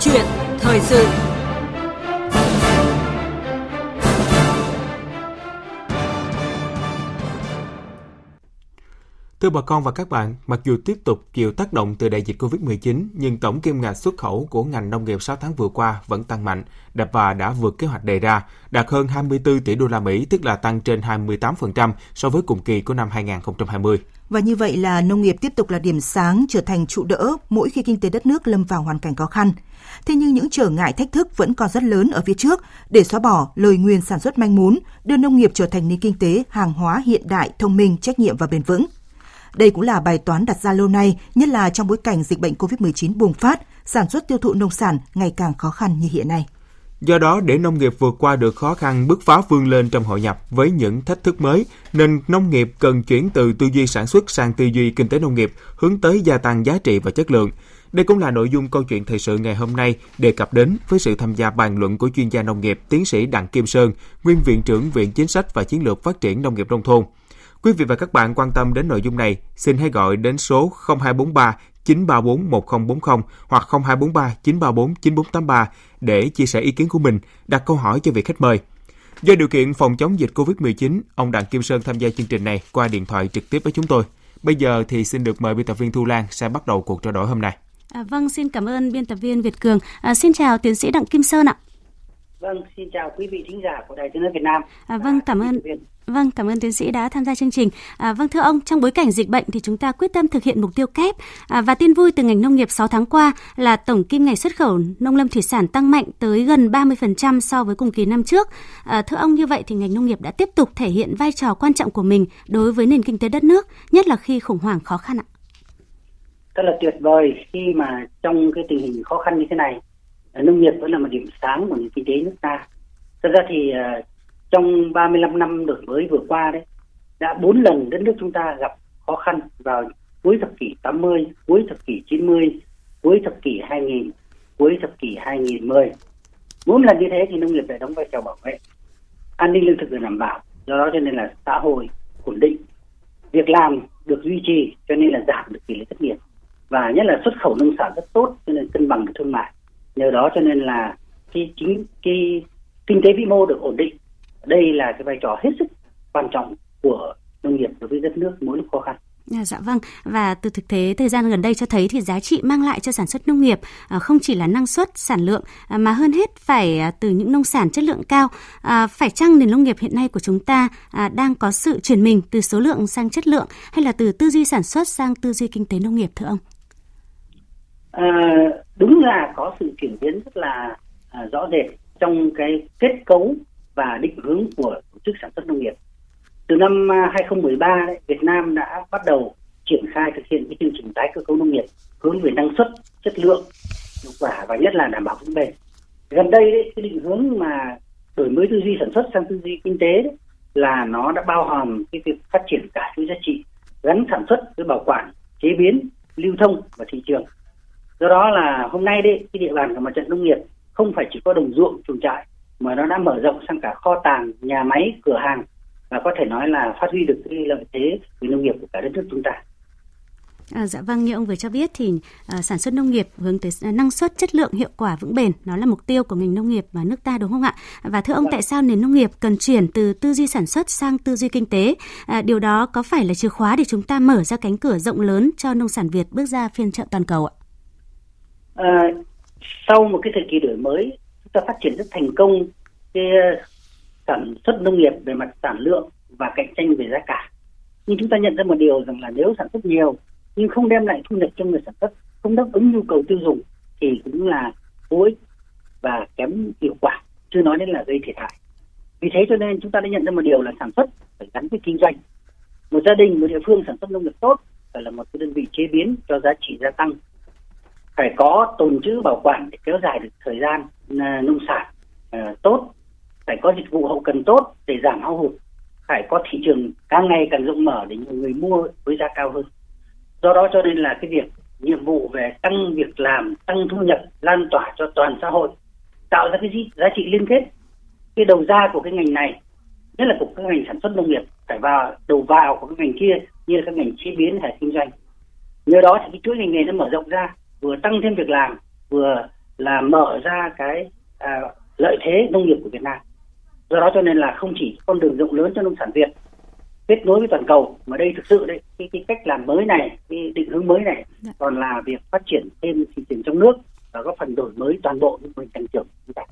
chuyện thời sự Thưa bà con và các bạn, mặc dù tiếp tục chịu tác động từ đại dịch Covid-19, nhưng tổng kim ngạch xuất khẩu của ngành nông nghiệp 6 tháng vừa qua vẫn tăng mạnh, đập và đã vượt kế hoạch đề ra, đạt hơn 24 tỷ đô la Mỹ, tức là tăng trên 28% so với cùng kỳ của năm 2020. Và như vậy là nông nghiệp tiếp tục là điểm sáng trở thành trụ đỡ mỗi khi kinh tế đất nước lâm vào hoàn cảnh khó khăn. Thế nhưng những trở ngại thách thức vẫn còn rất lớn ở phía trước để xóa bỏ lời nguyền sản xuất manh mún, đưa nông nghiệp trở thành nền kinh tế hàng hóa hiện đại, thông minh, trách nhiệm và bền vững. Đây cũng là bài toán đặt ra lâu nay, nhất là trong bối cảnh dịch bệnh COVID-19 bùng phát, sản xuất tiêu thụ nông sản ngày càng khó khăn như hiện nay. Do đó, để nông nghiệp vượt qua được khó khăn bước phá vươn lên trong hội nhập với những thách thức mới, nên nông nghiệp cần chuyển từ tư duy sản xuất sang tư duy kinh tế nông nghiệp, hướng tới gia tăng giá trị và chất lượng. Đây cũng là nội dung câu chuyện thời sự ngày hôm nay đề cập đến với sự tham gia bàn luận của chuyên gia nông nghiệp tiến sĩ Đặng Kim Sơn, nguyên viện trưởng Viện Chính sách và Chiến lược Phát triển Nông nghiệp Nông thôn. Quý vị và các bạn quan tâm đến nội dung này, xin hãy gọi đến số 0243 934 1040 hoặc 0243 934 9483 để chia sẻ ý kiến của mình, đặt câu hỏi cho vị khách mời. Do điều kiện phòng chống dịch COVID-19, ông Đặng Kim Sơn tham gia chương trình này qua điện thoại trực tiếp với chúng tôi. Bây giờ thì xin được mời biên tập viên Thu Lan sẽ bắt đầu cuộc trao đổi hôm nay. À, vâng, xin cảm ơn biên tập viên Việt Cường. À, xin chào tiến sĩ Đặng Kim Sơn ạ. Vâng, xin chào quý vị thính giả của Đài Tiếng nói Việt Nam. À, vâng, cảm ơn. Vâng, cảm ơn tiến sĩ đã tham gia chương trình. À, vâng thưa ông, trong bối cảnh dịch bệnh thì chúng ta quyết tâm thực hiện mục tiêu kép à, và tin vui từ ngành nông nghiệp 6 tháng qua là tổng kim ngạch xuất khẩu nông lâm thủy sản tăng mạnh tới gần 30% so với cùng kỳ năm trước. À, thưa ông như vậy thì ngành nông nghiệp đã tiếp tục thể hiện vai trò quan trọng của mình đối với nền kinh tế đất nước, nhất là khi khủng hoảng khó khăn ạ. Rất là tuyệt vời khi mà trong cái tình hình khó khăn như thế này, nông nghiệp vẫn là một điểm sáng của nền kinh tế nước ta. Thật ra thì à, trong 35 năm đổi mới vừa qua đấy đã bốn lần đất nước chúng ta gặp khó khăn vào cuối thập kỷ 80, cuối thập kỷ 90, cuối thập kỷ 2000, cuối thập kỷ 2010. Bốn lần như thế thì nông nghiệp lại đóng vai trò bảo vệ an ninh lương thực được đảm bảo. Do đó cho nên là xã hội ổn định, việc làm được duy trì cho nên là giảm được tỷ lệ thất nghiệp và nhất là xuất khẩu nông sản rất tốt cho nên cân bằng được thương mại. Nhờ đó cho nên là cái chính cái kinh tế vĩ mô được ổn định đây là cái vai trò hết sức quan trọng của nông nghiệp đối với đất nước mỗi lúc khó khăn. À, dạ vâng và từ thực tế thời gian gần đây cho thấy thì giá trị mang lại cho sản xuất nông nghiệp à, không chỉ là năng suất sản lượng à, mà hơn hết phải à, từ những nông sản chất lượng cao à, phải chăng nền nông nghiệp hiện nay của chúng ta à, đang có sự chuyển mình từ số lượng sang chất lượng hay là từ tư duy sản xuất sang tư duy kinh tế nông nghiệp thưa ông? À, đúng là có sự chuyển biến rất là à, rõ rệt trong cái kết cấu và định hướng của tổ chức sản xuất nông nghiệp. Từ năm à, 2013, đấy, Việt Nam đã bắt đầu triển khai thực hiện cái chương trình tái cơ cấu nông nghiệp hướng về năng suất, chất lượng, hiệu quả và nhất là đảm bảo vững bền. Gần đây đấy, cái định hướng mà đổi mới tư duy sản xuất sang tư duy kinh tế đấy, là nó đã bao hàm cái việc phát triển cả chuỗi giá trị gắn sản xuất với bảo quản, chế biến, lưu thông và thị trường. Do đó là hôm nay đấy, cái địa bàn của mặt trận nông nghiệp không phải chỉ có đồng ruộng, chuồng trại mà nó đã mở rộng sang cả kho tàng, nhà máy, cửa hàng và có thể nói là phát huy được cái lợi thế về nông nghiệp của cả đất nước chúng ta. À, dạ vâng, như ông vừa cho biết thì à, sản xuất nông nghiệp hướng tới à, năng suất, chất lượng, hiệu quả vững bền, nó là mục tiêu của ngành nông nghiệp và nước ta đúng không ạ? Và thưa ông, dạ. tại sao nền nông nghiệp cần chuyển từ tư duy sản xuất sang tư duy kinh tế? À, điều đó có phải là chìa khóa để chúng ta mở ra cánh cửa rộng lớn cho nông sản Việt bước ra phiên chợ toàn cầu ạ? À, sau một cái thời kỳ đổi mới ta phát triển rất thành công cái ờ, sản xuất nông nghiệp về mặt sản lượng và cạnh tranh về giá cả. Nhưng chúng ta nhận ra một điều rằng là nếu sản xuất nhiều nhưng không đem lại thu nhập cho người sản xuất, không đáp ứng nhu cầu tiêu dùng thì cũng là vô ích và kém hiệu quả, chưa nói đến là gây thiệt hại. Vì thế cho nên chúng ta đã nhận ra một điều là sản xuất phải gắn với kinh doanh. Một gia đình, một địa phương sản xuất nông nghiệp tốt phải là một cái đơn vị chế biến cho giá trị gia tăng phải có tồn trữ bảo quản để kéo dài được thời gian à, nông sản uh, tốt phải có dịch vụ hậu cần tốt để giảm hao hụt phải có thị trường càng ngày càng rộng mở để nhiều người mua với giá cao hơn. Do đó cho nên là cái việc nhiệm vụ về tăng việc làm tăng thu nhập lan tỏa cho toàn xã hội tạo ra cái gì giá trị liên kết. Cái đầu ra của cái ngành này nhất là của các ngành sản xuất nông nghiệp phải vào đầu vào của các ngành kia như là các ngành chế biến hay kinh doanh. Nhờ đó thì cái chuỗi ngành nghề nó mở rộng ra vừa tăng thêm việc làm vừa là mở ra cái à, lợi thế nông nghiệp của Việt Nam do đó cho nên là không chỉ con đường rộng lớn cho nông sản Việt kết nối với toàn cầu mà đây thực sự đấy cái, cái cách làm mới này cái định hướng mới này dạ. còn là việc phát triển thêm thị trường trong nước và góp phần đổi mới toàn bộ mô hình tăng trưởng chúng ta.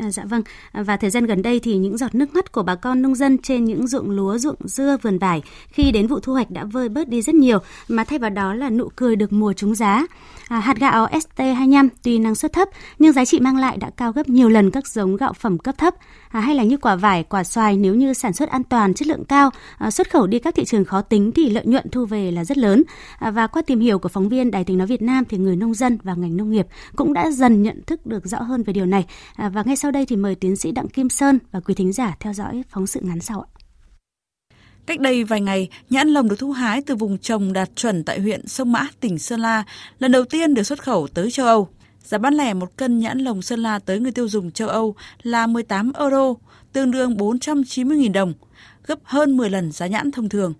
À, dạ vâng, và thời gian gần đây thì những giọt nước mắt của bà con nông dân trên những ruộng lúa, ruộng dưa, vườn vải khi đến vụ thu hoạch đã vơi bớt đi rất nhiều, mà thay vào đó là nụ cười được mùa trúng giá. À, hạt gạo ST25 tuy năng suất thấp nhưng giá trị mang lại đã cao gấp nhiều lần các giống gạo phẩm cấp thấp. À, hay là như quả vải, quả xoài nếu như sản xuất an toàn, chất lượng cao, à, xuất khẩu đi các thị trường khó tính thì lợi nhuận thu về là rất lớn. À, và qua tìm hiểu của phóng viên Đài Tiếng nói Việt Nam thì người nông dân và ngành nông nghiệp cũng đã dần nhận thức được rõ hơn về điều này. À, và ngay sau sau đây thì mời tiến sĩ Đặng Kim Sơn và quý thính giả theo dõi phóng sự ngắn sau ạ. Cách đây vài ngày, nhãn lồng được thu hái từ vùng trồng đạt chuẩn tại huyện Sông Mã, tỉnh Sơn La, lần đầu tiên được xuất khẩu tới châu Âu. Giá bán lẻ một cân nhãn lồng Sơn La tới người tiêu dùng châu Âu là 18 euro, tương đương 490.000 đồng, gấp hơn 10 lần giá nhãn thông thường.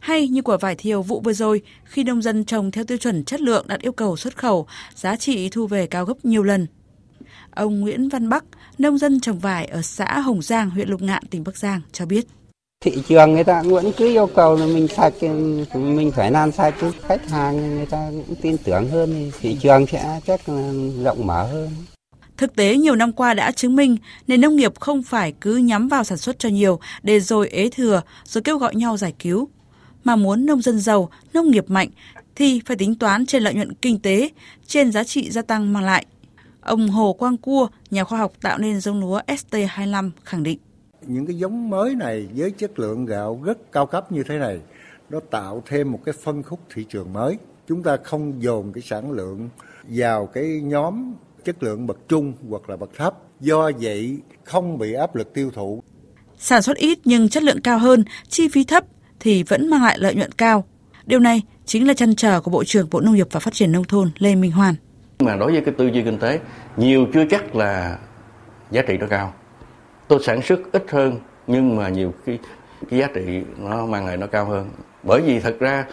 Hay như quả vải thiều vụ vừa rồi, khi nông dân trồng theo tiêu chuẩn chất lượng đạt yêu cầu xuất khẩu, giá trị thu về cao gấp nhiều lần. Ông Nguyễn Văn Bắc, nông dân trồng vải ở xã Hồng Giang, huyện Lục Ngạn, tỉnh Bắc Giang cho biết. Thị trường người ta vẫn cứ yêu cầu là mình sạch, mình phải làm sạch chứ khách hàng người ta cũng tin tưởng hơn thì thị trường sẽ chắc là rộng mở hơn. Thực tế nhiều năm qua đã chứng minh nền nông nghiệp không phải cứ nhắm vào sản xuất cho nhiều để rồi ế thừa rồi kêu gọi nhau giải cứu. Mà muốn nông dân giàu, nông nghiệp mạnh thì phải tính toán trên lợi nhuận kinh tế, trên giá trị gia tăng mang lại. Ông Hồ Quang Cua, nhà khoa học tạo nên giống lúa ST25 khẳng định. Những cái giống mới này với chất lượng gạo rất cao cấp như thế này, nó tạo thêm một cái phân khúc thị trường mới. Chúng ta không dồn cái sản lượng vào cái nhóm chất lượng bậc trung hoặc là bậc thấp. Do vậy không bị áp lực tiêu thụ. Sản xuất ít nhưng chất lượng cao hơn, chi phí thấp thì vẫn mang lại lợi nhuận cao. Điều này chính là chăn trở của Bộ trưởng Bộ Nông nghiệp và Phát triển Nông thôn Lê Minh Hoàn. Mà đối với cái tư duy kinh tế, nhiều chưa chắc là giá trị nó cao. Tôi sản xuất ít hơn nhưng mà nhiều cái, cái giá trị nó mang lại nó cao hơn. Bởi vì thật ra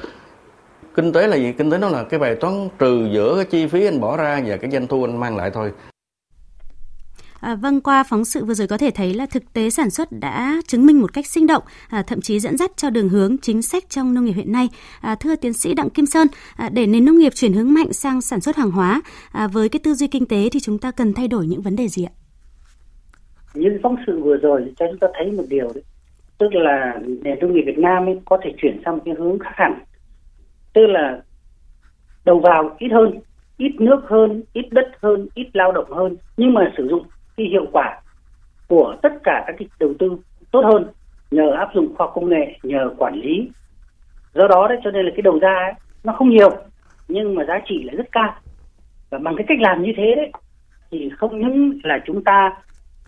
kinh tế là gì? Kinh tế nó là cái bài toán trừ giữa cái chi phí anh bỏ ra và cái doanh thu anh mang lại thôi. À, vâng, qua phóng sự vừa rồi có thể thấy là thực tế sản xuất đã chứng minh một cách sinh động, à, thậm chí dẫn dắt cho đường hướng chính sách trong nông nghiệp hiện nay. À, thưa tiến sĩ Đặng Kim Sơn, à, để nền nông nghiệp chuyển hướng mạnh sang sản xuất hàng hóa, à, với cái tư duy kinh tế thì chúng ta cần thay đổi những vấn đề gì ạ? Những phóng sự vừa rồi cho chúng ta thấy một điều đấy, tức là nền nông nghiệp Việt Nam ấy có thể chuyển sang một cái hướng khác hẳn, tức là đầu vào ít hơn, ít nước hơn, ít đất hơn, ít lao động hơn, nhưng mà sử dụng cái hiệu quả của tất cả các cái đầu tư tốt hơn nhờ áp dụng khoa công nghệ nhờ quản lý. Do đó đấy cho nên là cái đầu ra ấy, nó không nhiều nhưng mà giá trị lại rất cao. Và bằng cái cách làm như thế đấy thì không những là chúng ta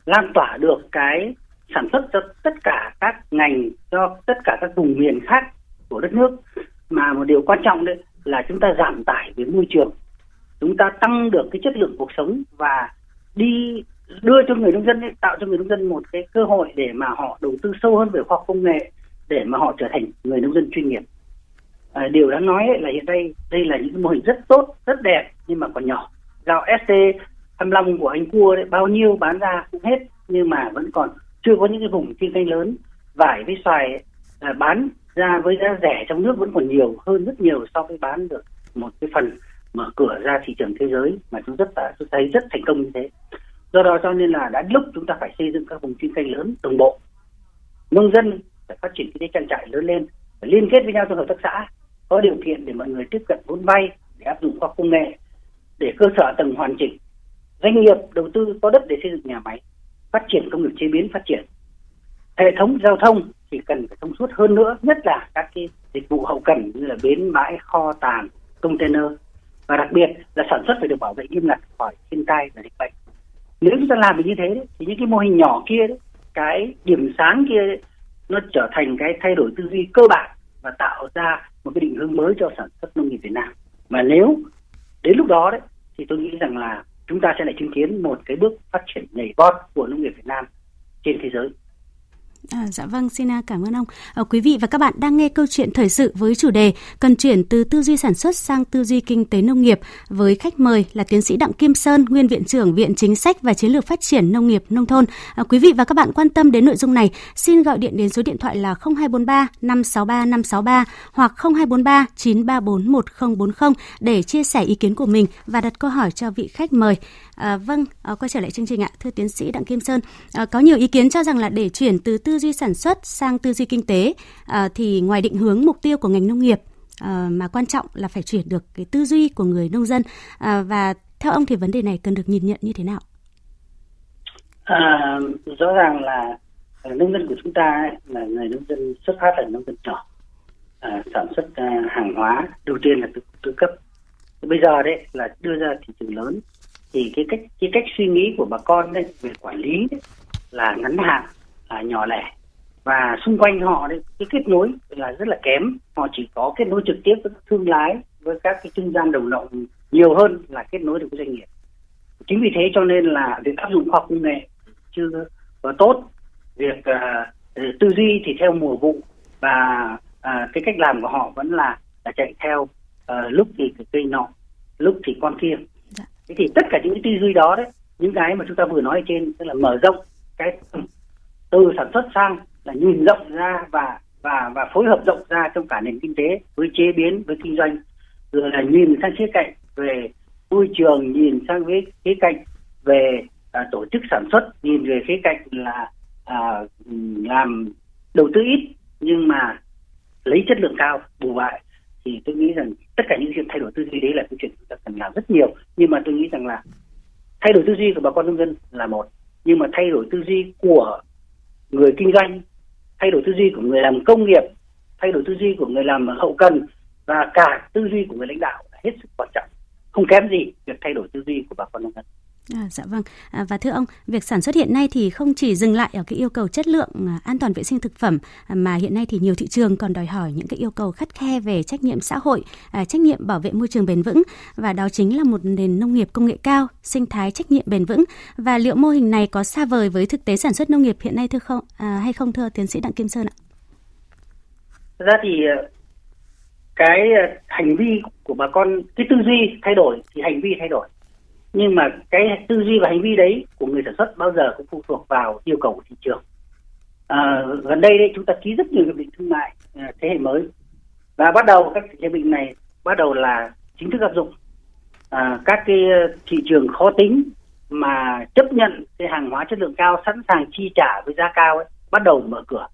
lan tỏa được cái sản xuất cho tất cả các ngành cho tất cả các vùng miền khác của đất nước mà một điều quan trọng đấy là chúng ta giảm tải về môi trường. Chúng ta tăng được cái chất lượng cuộc sống và đi đưa cho người nông dân ấy, tạo cho người nông dân một cái cơ hội để mà họ đầu tư sâu hơn về khoa học công nghệ để mà họ trở thành người nông dân chuyên nghiệp. À, điều đáng nói ấy là hiện nay đây là những mô hình rất tốt rất đẹp nhưng mà còn nhỏ. Gạo ST 25 của anh cua đấy bao nhiêu bán ra cũng hết nhưng mà vẫn còn chưa có những cái vùng kinh doanh lớn. Vải với xoài à, bán ra với giá rẻ trong nước vẫn còn nhiều hơn rất nhiều so với bán được một cái phần mở cửa ra thị trường thế giới mà chúng rất là chúng thấy rất thành công như thế do đó cho nên là đã lúc chúng ta phải xây dựng các vùng chuyên canh lớn đồng bộ. Nông dân phải phát triển kinh tế trang trại lớn lên, phải liên kết với nhau trong hợp tác xã, có điều kiện để mọi người tiếp cận vốn vay, để áp dụng khoa công nghệ, để cơ sở tầng hoàn chỉnh. Doanh nghiệp đầu tư có đất để xây dựng nhà máy, phát triển công nghiệp chế biến phát triển. Hệ thống giao thông thì cần phải thông suốt hơn nữa, nhất là các cái dịch vụ hậu cần như là bến, bãi, kho tàng container. Và đặc biệt là sản xuất phải được bảo vệ nghiêm ngặt khỏi thiên tai và dịch bệnh nếu chúng ta làm được như thế thì những cái mô hình nhỏ kia đấy, cái điểm sáng kia đấy, nó trở thành cái thay đổi tư duy cơ bản và tạo ra một cái định hướng mới cho sản xuất nông nghiệp Việt Nam. Mà nếu đến lúc đó đấy thì tôi nghĩ rằng là chúng ta sẽ lại chứng kiến một cái bước phát triển nhảy vọt của nông nghiệp Việt Nam trên thế giới. À, dạ vâng, xin à, cảm ơn ông. À, quý vị và các bạn đang nghe câu chuyện thời sự với chủ đề cần chuyển từ tư duy sản xuất sang tư duy kinh tế nông nghiệp với khách mời là tiến sĩ Đặng Kim Sơn, nguyên viện trưởng Viện Chính sách và Chiến lược Phát triển Nông nghiệp Nông thôn. À, quý vị và các bạn quan tâm đến nội dung này, xin gọi điện đến số điện thoại là 0243 563 563 hoặc 0243 934 1040 để chia sẻ ý kiến của mình và đặt câu hỏi cho vị khách mời. À, vâng, à, quay trở lại chương trình ạ, thưa tiến sĩ Đặng Kim Sơn, à, có nhiều ý kiến cho rằng là để chuyển từ tư duy sản xuất sang tư duy kinh tế à, thì ngoài định hướng mục tiêu của ngành nông nghiệp à, mà quan trọng là phải chuyển được cái tư duy của người nông dân. À, và theo ông thì vấn đề này cần được nhìn nhận như thế nào? À, rõ ràng là nông dân của chúng ta là người nông dân xuất phát là nông dân nhỏ. À, sản xuất à, hàng hóa đầu tiên là từ từ cấp. Bây giờ đấy là đưa ra thị trường lớn thì cái cách cái cách suy nghĩ của bà con đấy về quản lý đấy, là ngắn hạn là nhỏ lẻ. Và xung quanh họ đấy cái kết nối là rất là kém. Họ chỉ có kết nối trực tiếp với các thương lái với các cái trung gian đầu nậu nhiều hơn là kết nối được với doanh nghiệp. Chính vì thế cho nên là việc áp dụng khoa học công nghệ chưa có tốt. Việc uh, tư duy thì theo mùa vụ và uh, cái cách làm của họ vẫn là là chạy theo uh, lúc thì cây nọ lúc thì con kia thế thì tất cả những cái tư duy đó đấy những cái mà chúng ta vừa nói ở trên tức là mở rộng cái từ sản xuất sang là nhìn rộng ra và và và phối hợp rộng ra trong cả nền kinh tế với chế biến với kinh doanh. Rồi là nhìn sang khía cạnh về môi trường nhìn sang với khía cạnh về à, tổ chức sản xuất nhìn về khía cạnh là à, làm đầu tư ít nhưng mà lấy chất lượng cao bù lại thì tôi nghĩ rằng tất cả những chuyện thay đổi tư duy đấy là cái chuyện chúng ta cần làm rất nhiều. Nhưng mà tôi nghĩ rằng là thay đổi tư duy của bà con nông dân là một. Nhưng mà thay đổi tư duy của người kinh doanh, thay đổi tư duy của người làm công nghiệp, thay đổi tư duy của người làm hậu cần và cả tư duy của người lãnh đạo là hết sức quan trọng. Không kém gì việc thay đổi tư duy của bà con nông dân. À, dạ vâng. À, và thưa ông, việc sản xuất hiện nay thì không chỉ dừng lại ở cái yêu cầu chất lượng à, an toàn vệ sinh thực phẩm à, mà hiện nay thì nhiều thị trường còn đòi hỏi những cái yêu cầu khắt khe về trách nhiệm xã hội, à, trách nhiệm bảo vệ môi trường bền vững và đó chính là một nền nông nghiệp công nghệ cao, sinh thái trách nhiệm bền vững. Và liệu mô hình này có xa vời với thực tế sản xuất nông nghiệp hiện nay thưa không à, hay không thưa tiến sĩ Đặng Kim Sơn ạ? Thật ra thì ờ, cái ờ, hành vi của bà con cái tư duy thay đổi thì hành vi thay đổi nhưng mà cái tư duy và hành vi đấy của người sản xuất bao giờ cũng phụ thuộc vào yêu cầu của thị trường. À, gần đây đấy chúng ta ký rất nhiều hiệp định thương mại à, thế hệ mới. Và bắt đầu các hiệp định này bắt đầu là chính thức áp dụng. À, các cái ờ, thị trường khó tính mà chấp nhận cái hàng hóa chất lượng cao sẵn sàng chi trả với giá cao ấy bắt đầu mở cửa.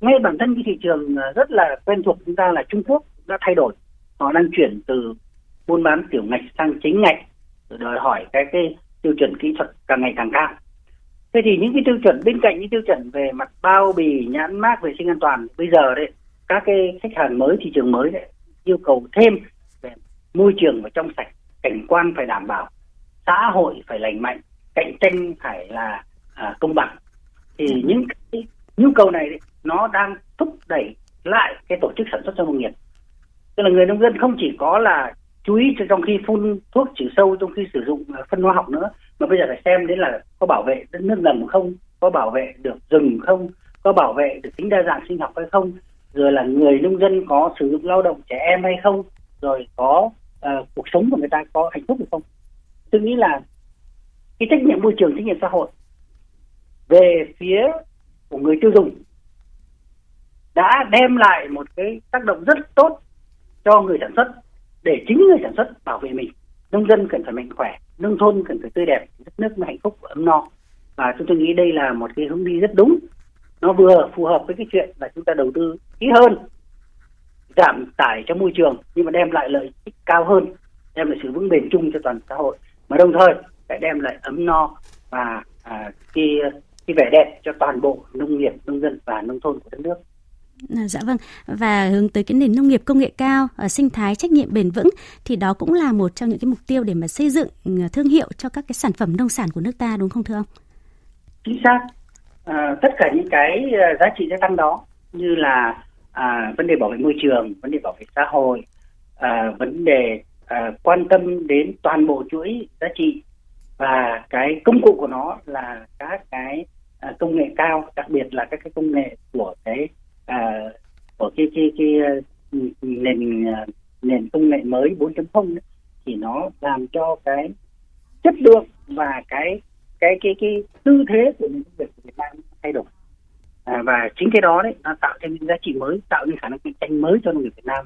Ngay bản thân cái thị trường ờ, rất là quen thuộc chúng ta là Trung Quốc đã thay đổi. Họ đang chuyển từ buôn bán tiểu ngạch sang chính ngạch đòi hỏi cái cái tiêu chuẩn kỹ thuật càng ngày càng cao. Thế thì những cái tiêu chuẩn bên cạnh những tiêu chuẩn về mặt bao bì nhãn mát vệ sinh an toàn bây giờ đấy các cái khách hàng mới thị trường mới đấy yêu cầu thêm về môi trường và trong sạch cảnh quan phải đảm bảo xã hội phải lành mạnh cạnh tranh phải là à, công bằng. Thì ừ. những cái nhu cầu này đấy, nó đang thúc đẩy lại cái tổ chức sản xuất trong nông nghiệp. Tức là người nông dân không chỉ có là chú ý trong khi phun thuốc trừ sâu trong khi sử dụng à, phân hóa học nữa. Mà bây giờ phải xem đến là có bảo vệ đất nước ngầm không có bảo vệ được rừng không có bảo vệ được tính đa dạng sinh học hay không rồi là người nông dân có sử dụng lao động trẻ em hay không rồi có uh, cuộc sống của người ta có hạnh phúc hay không. Tôi nghĩ là cái trách nhiệm môi trường trách nhiệm xã hội về phía của người tiêu dùng đã đem lại một cái tác động rất tốt cho người sản xuất để chính người sản xuất bảo vệ mình. Nông dân cần phải mạnh khỏe nông thôn cần phải tươi đẹp đất nước mới hạnh phúc ấm no. Và chúng tôi nghĩ đây là một cái hướng đi rất đúng. Nó vừa phù hợp với cái chuyện là chúng ta đầu tư kỹ hơn giảm tải cho môi trường nhưng mà đem lại lợi ích cao hơn đem lại sự vững bền chung cho toàn xã hội. Mà đồng thời lại đem lại ấm no và à, cái cái vẻ đẹp cho toàn bộ nông nghiệp nông dân và nông thôn của đất nước. À, dạ vâng và hướng tới cái nền nông nghiệp công nghệ cao, ờ, sinh thái trách nhiệm bền vững thì đó cũng là một trong những cái mục tiêu để mà xây dựng ờ, thương hiệu cho các cái sản phẩm nông sản của nước ta đúng không thưa ông? Chính xác. À, tất cả những cái giá trị gia tăng đó như là à, vấn đề bảo vệ môi trường, vấn đề bảo vệ xã hội, à, vấn đề à, quan tâm đến toàn bộ chuỗi giá trị và cái công cụ của nó là các cái công nghệ cao đặc biệt là các cái công nghệ của cái à, của cái cái cái, à, nền à, nền công nghệ mới 4.0 thì nó làm cho cái chất lượng và cái cái cái cái tư thế của nền công nghiệp của Việt Nam thay đổi à, và chính cái đó đấy nó tạo thêm những giá trị mới tạo nên khả năng cạnh tranh mới cho nông nghiệp Việt Nam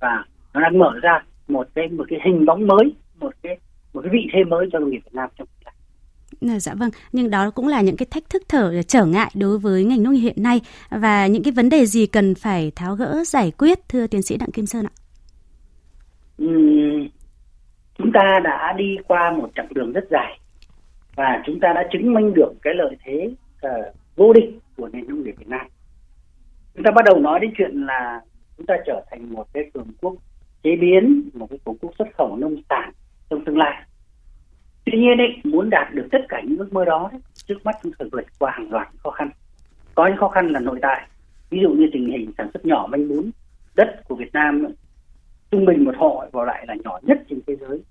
và nó đang mở ra một cái một cái hình bóng mới một cái một cái vị thế mới cho nông nghiệp Việt Nam trong. Ờ, dạ vâng, nhưng đó cũng là những cái thách thức thở trở ngại đối với ngành nông nghiệp hiện nay và những cái vấn đề gì cần phải tháo gỡ giải quyết thưa tiến sĩ Đặng Kim Sơn ạ? Ừ, chúng ta đã đi qua một chặng đường rất dài và chúng ta đã chứng minh được cái lợi thế uh, vô địch của nền nông nghiệp Việt Nam. Chúng ta bắt đầu nói đến chuyện là chúng ta trở thành một cái cường quốc chế biến, một cái cường quốc xuất khẩu nông sản trong tương lai. Tuy nhiên ấy, muốn đạt được tất cả những ước mơ đó, trước mắt chúng phải vượt qua hàng loạt khó khăn. Có những khó khăn là nội tại, ví dụ như tình hình sản xuất nhỏ manh mún, đất của Việt Nam trung bình một hộ vào lại là nhỏ nhất trên thế giới.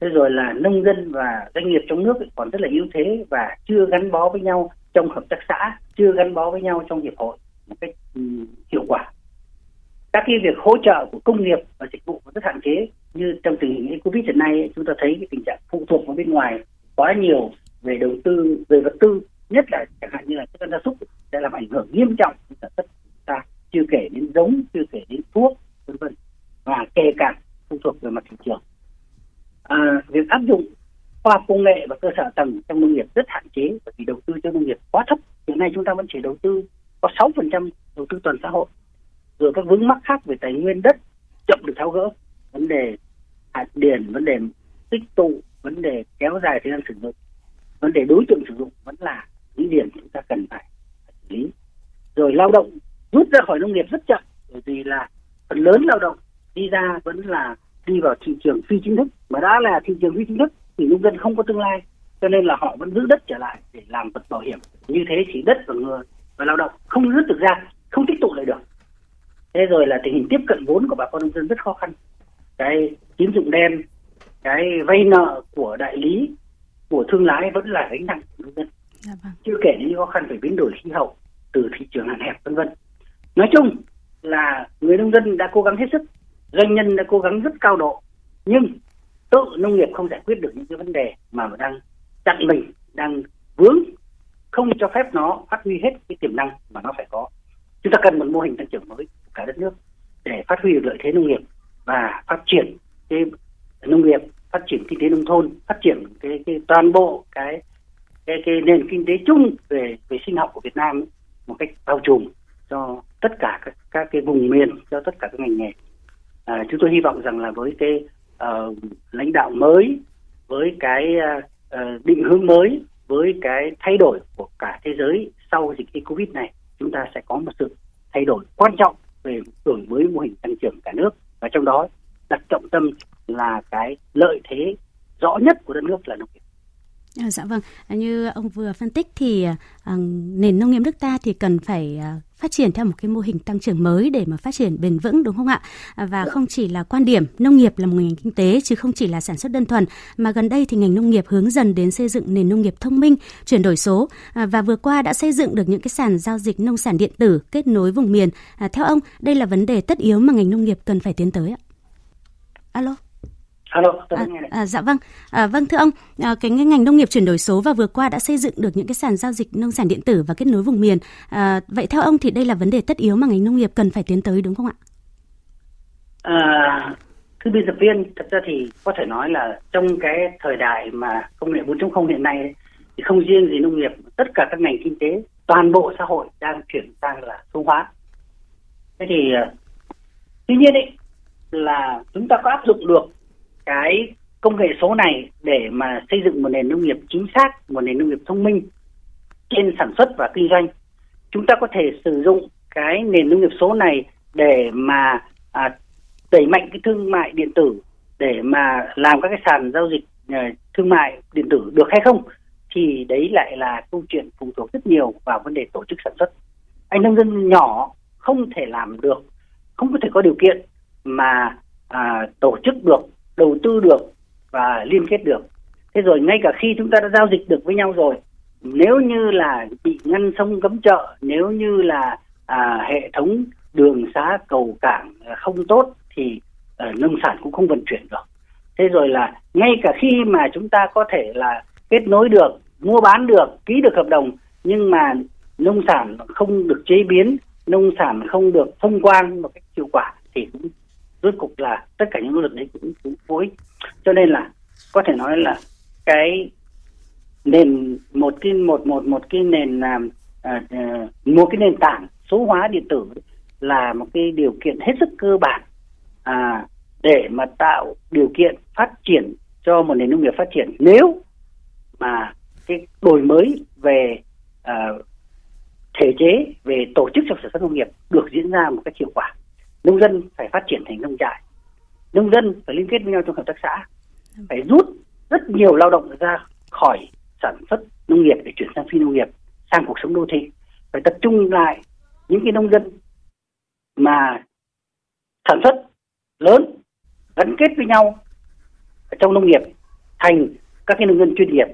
Thế rồi là nông dân và doanh nghiệp trong nước còn rất là yếu thế và chưa gắn bó với nhau trong hợp tác xã, chưa gắn bó với nhau trong hiệp hội một cách ừ, hiệu quả. Các cái việc hỗ trợ của công nghiệp và dịch vụ rất hạn chế. Như trong tình hình Covid hiện nay chúng ta thấy cái tình trạng phụ thuộc vào bên ngoài quá nhiều về đầu tư về vật tư nhất là chẳng hạn như là thức ăn gia súc sẽ làm ảnh hưởng nghiêm trọng đến sản xuất ta chưa kể đến giống chưa kể đến thuốc vân vân. Và kể cả phụ thuộc về mặt thị trường. À, việc áp dụng khoa học công nghệ và cơ sở tầng trong nông nghiệp rất hạn chế bởi vì đầu tư cho nông nghiệp quá thấp. Hiện nay chúng ta vẫn chỉ đầu tư có 6% đầu tư toàn xã hội rồi các vướng mắc khác về tài nguyên đất chậm được tháo gỡ. Vấn đề hạt điền, vấn đề tích tụ, vấn đề kéo dài thời gian sử dụng, vấn đề đối tượng sử dụng vẫn là những điểm chúng ta cần phải xử lý. Rồi lao động rút ra khỏi nông nghiệp rất chậm, bởi vì là phần lớn lao động đi ra vẫn là đi vào thị trường phi chính thức. Mà đã là thị trường phi chính thức thì nông dân không có tương lai, cho nên là họ vẫn giữ đất trở lại để làm vật bảo hiểm. Như thế thì đất và người và lao động không rút được ra, không tích tụ lại được thế rồi là tình hình tiếp cận vốn của bà con nông dân rất khó khăn. Cái tín dụng đen cái vay nợ của đại lý của thương lái vẫn là gánh nặng của nông dân. Dạ vâng. chưa kể những khó khăn về biến đổi khí hậu từ thị trường hạn hẹp vân vân. Nói chung là người nông dân đã cố gắng hết sức doanh nhân đã cố gắng rất cao độ nhưng tự nông nghiệp không giải quyết được những cái vấn đề mà đang chặn mình đang vướng không cho phép nó phát huy hết cái tiềm năng mà nó phải có. Chúng ta cần một mô hình tăng trưởng mới cả đất nước để phát huy được lợi thế nông nghiệp và phát triển cái nông nghiệp phát triển kinh tế nông thôn phát triển cái, cái toàn bộ cái cái cái nền kinh tế chung về về sinh học của Việt Nam một cách bao trùm cho tất cả các, các cái vùng miền cho tất cả các ngành nghề. À, chúng tôi hy vọng rằng là với cái uh, lãnh đạo mới với cái uh, định hướng mới với cái thay đổi của cả thế giới sau dịch covid này chúng ta sẽ có một sự thay đổi quan trọng về đổi mới mô hình tăng trưởng cả nước và trong đó đặt trọng tâm là cái lợi thế rõ nhất của đất nước là nông nghiệp. À, dạ vâng, như ông vừa phân tích thì à, à nền nông nghiệp nước ta thì cần phải à, phát triển theo một cái mô hình tăng trưởng mới để mà phát triển bền vững đúng không ạ? À, và không chỉ là quan điểm nông nghiệp là một ngành kinh tế chứ không chỉ là sản xuất đơn thuần mà gần đây thì ngành nông nghiệp hướng dần đến xây dựng nền nông nghiệp thông minh, chuyển đổi số à, và vừa qua đã xây dựng được những cái sàn giao dịch nông sản điện tử kết nối vùng miền. À, theo ông, đây là vấn đề tất yếu mà ngành nông nghiệp cần phải tiến tới ạ. Alo. Alo, tôi à, à, dạ vâng, à, vâng thưa ông, à, cái ngành nông nghiệp chuyển đổi số và vừa qua đã xây dựng được những cái sàn giao dịch nông sản điện tử và kết nối vùng miền. À, vậy theo ông thì đây là vấn đề tất yếu mà ngành nông nghiệp cần phải tiến tới đúng không ạ? À, thưa biên tập viên, thật ra thì có thể nói là trong cái thời đại mà công nghệ 4.0 hiện nay thì không riêng gì nông nghiệp, tất cả các ngành kinh tế, toàn bộ xã hội đang chuyển sang là số hóa. Thế thì à, tuy nhiên ấy là chúng ta có áp dụng được cái công nghệ số này để mà xây dựng một nền nông nghiệp chính xác, một nền nông nghiệp thông minh trên sản xuất và kinh doanh. Chúng ta có thể sử dụng cái nền nông nghiệp số này để mà à, đẩy mạnh cái thương mại điện tử để mà làm các cái sàn giao dịch uh, thương mại điện tử được hay không thì đấy lại là câu chuyện phụ thuộc rất nhiều vào vấn đề tổ chức sản xuất. Anh nông dân nhỏ không thể làm được, không có thể có điều kiện mà à, tổ chức được đầu tư được và liên kết được. Thế rồi ngay cả khi chúng ta đã giao dịch được với nhau rồi nếu như là bị ngăn sông cấm chợ nếu như là à, hệ thống đường xá cầu cảng không tốt thì à, nông sản cũng không vận chuyển được. Thế rồi là ngay cả khi mà chúng ta có thể là kết nối được mua bán được ký được hợp đồng nhưng mà nông sản không được chế biến nông sản không được thông quan một cách hiệu quả thì cũng rốt cục là tất cả những nỗ lực đấy cũng cũng vô ích. Cho nên là có thể nói là cái nền một cái một một một cái nền làm một cái nền tảng số hóa điện tử là một cái điều kiện hết sức cơ bản à, để mà tạo điều kiện phát triển cho một nền nông nghiệp phát triển. Nếu mà cái đổi mới về uh, thể chế về tổ chức trong sản xuất nông nghiệp được diễn ra một cách hiệu quả nông dân phải phát triển thành nông trại. Nông dân phải liên kết với nhau trong hợp tác xã. Phải rút rất nhiều lao động ra khỏi sản xuất nông nghiệp để chuyển sang phi nông nghiệp, sang cuộc sống đô thị. Phải tập trung lại những cái nông dân mà sản xuất lớn, gắn kết với nhau trong nông nghiệp, thành các cái nông dân chuyên nghiệp.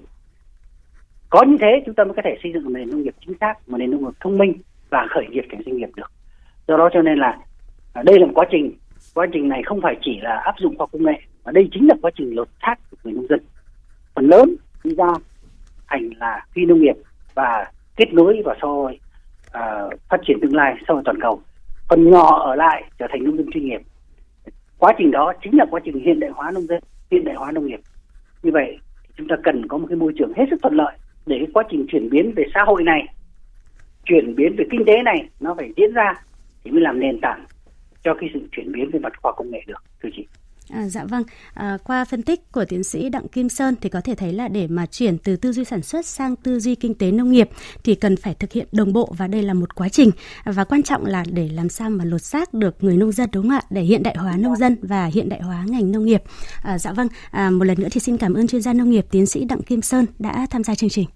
Có như thế chúng ta mới có thể xây dựng một nền nông nghiệp chính xác, một nền nông nghiệp thông minh và khởi nghiệp thành doanh nghiệp được. Do đó cho nên là đây là một quá trình quá trình này không phải chỉ là áp dụng khoa công nghệ mà đây chính là quá trình lột xác của người nông dân. Phần lớn đi ra thành là phi nông nghiệp và kết nối vào sau uh, à, phát triển tương lai sau toàn cầu. Phần nhỏ ở lại trở thành nông dân chuyên nghiệp. Quá trình đó chính là quá trình hiện đại hóa nông dân hiện đại hóa nông nghiệp. Như vậy chúng ta cần có một cái môi trường hết sức thuận lợi để cái quá trình chuyển biến về xã hội này chuyển biến về kinh tế này nó phải diễn ra thì mới làm nền tảng cho cái sự chuyển biến về mặt khoa công nghệ được thưa chị. À, dạ vâng, à, qua phân tích của tiến sĩ Đặng Kim Sơn thì có thể thấy là để mà chuyển từ tư duy sản xuất sang tư duy kinh tế nông nghiệp thì cần phải thực hiện đồng bộ và đây là một quá trình. Và quan trọng là để làm sao mà lột xác được người nông dân đúng không ạ? Để hiện đại hóa nông dân và hiện đại hóa ngành nông nghiệp. À, dạ vâng, à, một lần nữa thì xin cảm ơn chuyên gia nông nghiệp tiến sĩ Đặng Kim Sơn đã tham gia chương trình.